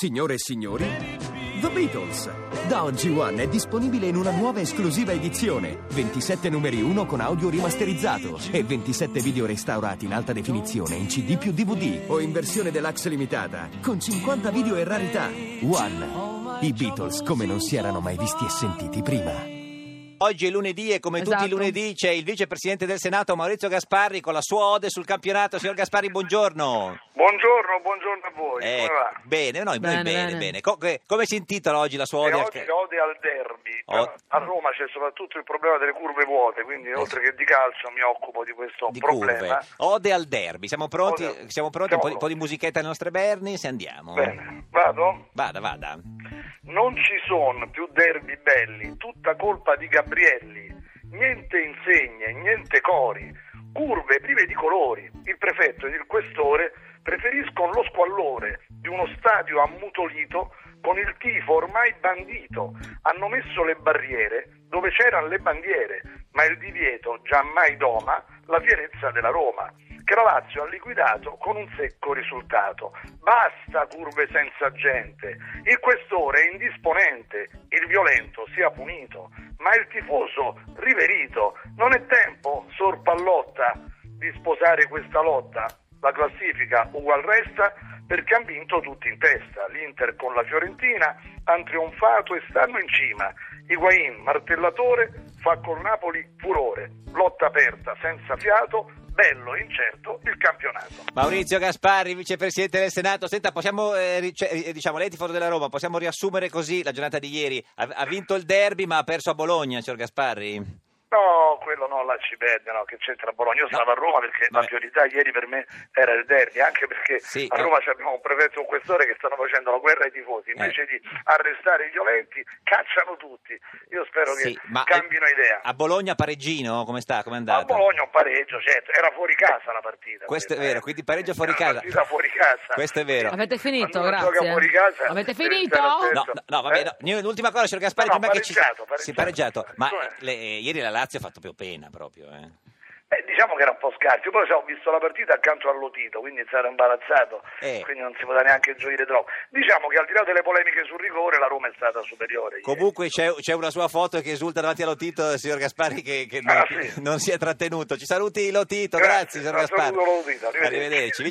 Signore e signori, The Beatles. Da oggi One è disponibile in una nuova esclusiva edizione. 27 numeri 1 con audio rimasterizzato e 27 video restaurati in alta definizione in CD più DVD o in versione deluxe limitata con 50 video e rarità. One. I Beatles come non si erano mai visti e sentiti prima. Oggi è lunedì e come tutti Esatto. i lunedì c'è il vicepresidente del Senato Maurizio Gasparri con la sua ode sul campionato. Signor Gasparri, buongiorno. Buongiorno, buongiorno a voi. Eh, Come va? bene, noi, noi Bene, bene, bene. bene. Co- che- come si intitola oggi la sua E ode? al- oggi ode al derby. Oh. A Roma c'è soprattutto il problema delle curve vuote, quindi oltre che di calcio mi occupo di questo di problema. curve. Ode al derby. Siamo pronti? Ode- Siamo pronti? Un po', di- un po' di musichetta alle nostre Berni? Se andiamo. Bene, vado? Vada, vada. Non ci sono più derby belli, tutta colpa di Gabrielli. Niente insegne, niente cori, curve prive di colori. Il prefetto ed il questore preferiscono lo squallore di uno stadio ammutolito con il tifo ormai bandito. Hanno messo le barriere dove c'erano le bandiere, ma il divieto giammai doma la fierezza della Roma che la Lazio ha liquidato con un secco risultato. Basta curve senza gente, il questore è indisponente, il violento sia punito, ma il tifoso riverito. Non è tempo, Sor Pallotta, di sposare questa lotta. La classifica ugual resta perché hanno vinto tutti in testa. L'Inter con la Fiorentina hanno trionfato e stanno in cima. Higuain, martellatore, fa col Napoli furore. Lotta aperta, senza fiato, bello e incerto il campionato. Maurizio Gasparri, vicepresidente del Senato. Senta, possiamo, eh, cioè, eh, diciamo, lei è tifoso della Roma, possiamo riassumere così la giornata di ieri? Ha, ha vinto il derby ma ha perso a Bologna, signor Gasparri? No, quello no, là ci perde, no, che c'entra Bologna. Io stavo a Roma perché la Vabbè. priorità ieri per me era il derby, anche perché Sì, a no. Roma abbiamo un prefetto e un questore che stanno facendo la guerra ai tifosi. Invece di arrestare i violenti, cacciano tutti. Io spero Sì, che ma, cambino eh, idea. A Bologna pareggino, come sta? Come è A andata? Bologna un pareggio, certo, era fuori casa la partita. Questo è quella, vero, eh. quindi pareggio fuori Era una casa. partita fuori casa. Questo è vero. Avete finito, grazie. fuori casa, Avete finito? No, no, no, vabbè, Eh? no. L'ultima cosa, signor Gasparri, No, no, prima che ci... pareggiato, pareggiato. Sì, pareggiato. Ma eh, le- ieri la Lazio ha fatto più pena proprio, eh. Eh, diciamo che era un po' scarso, poi ho visto la partita accanto al Lotito, quindi sarà imbarazzato, Eh. quindi non si poteva neanche gioire troppo. Diciamo che al di là delle polemiche sul rigore, la Roma è stata superiore. Comunque c'è, c'è una sua foto che esulta davanti a Lotito, signor Gasparri, che, che Ah, non, sì. non si è trattenuto. Ci saluti Lotito, grazie, Grazie, signor saluto, Lotito, arrivederci. Arrivederci.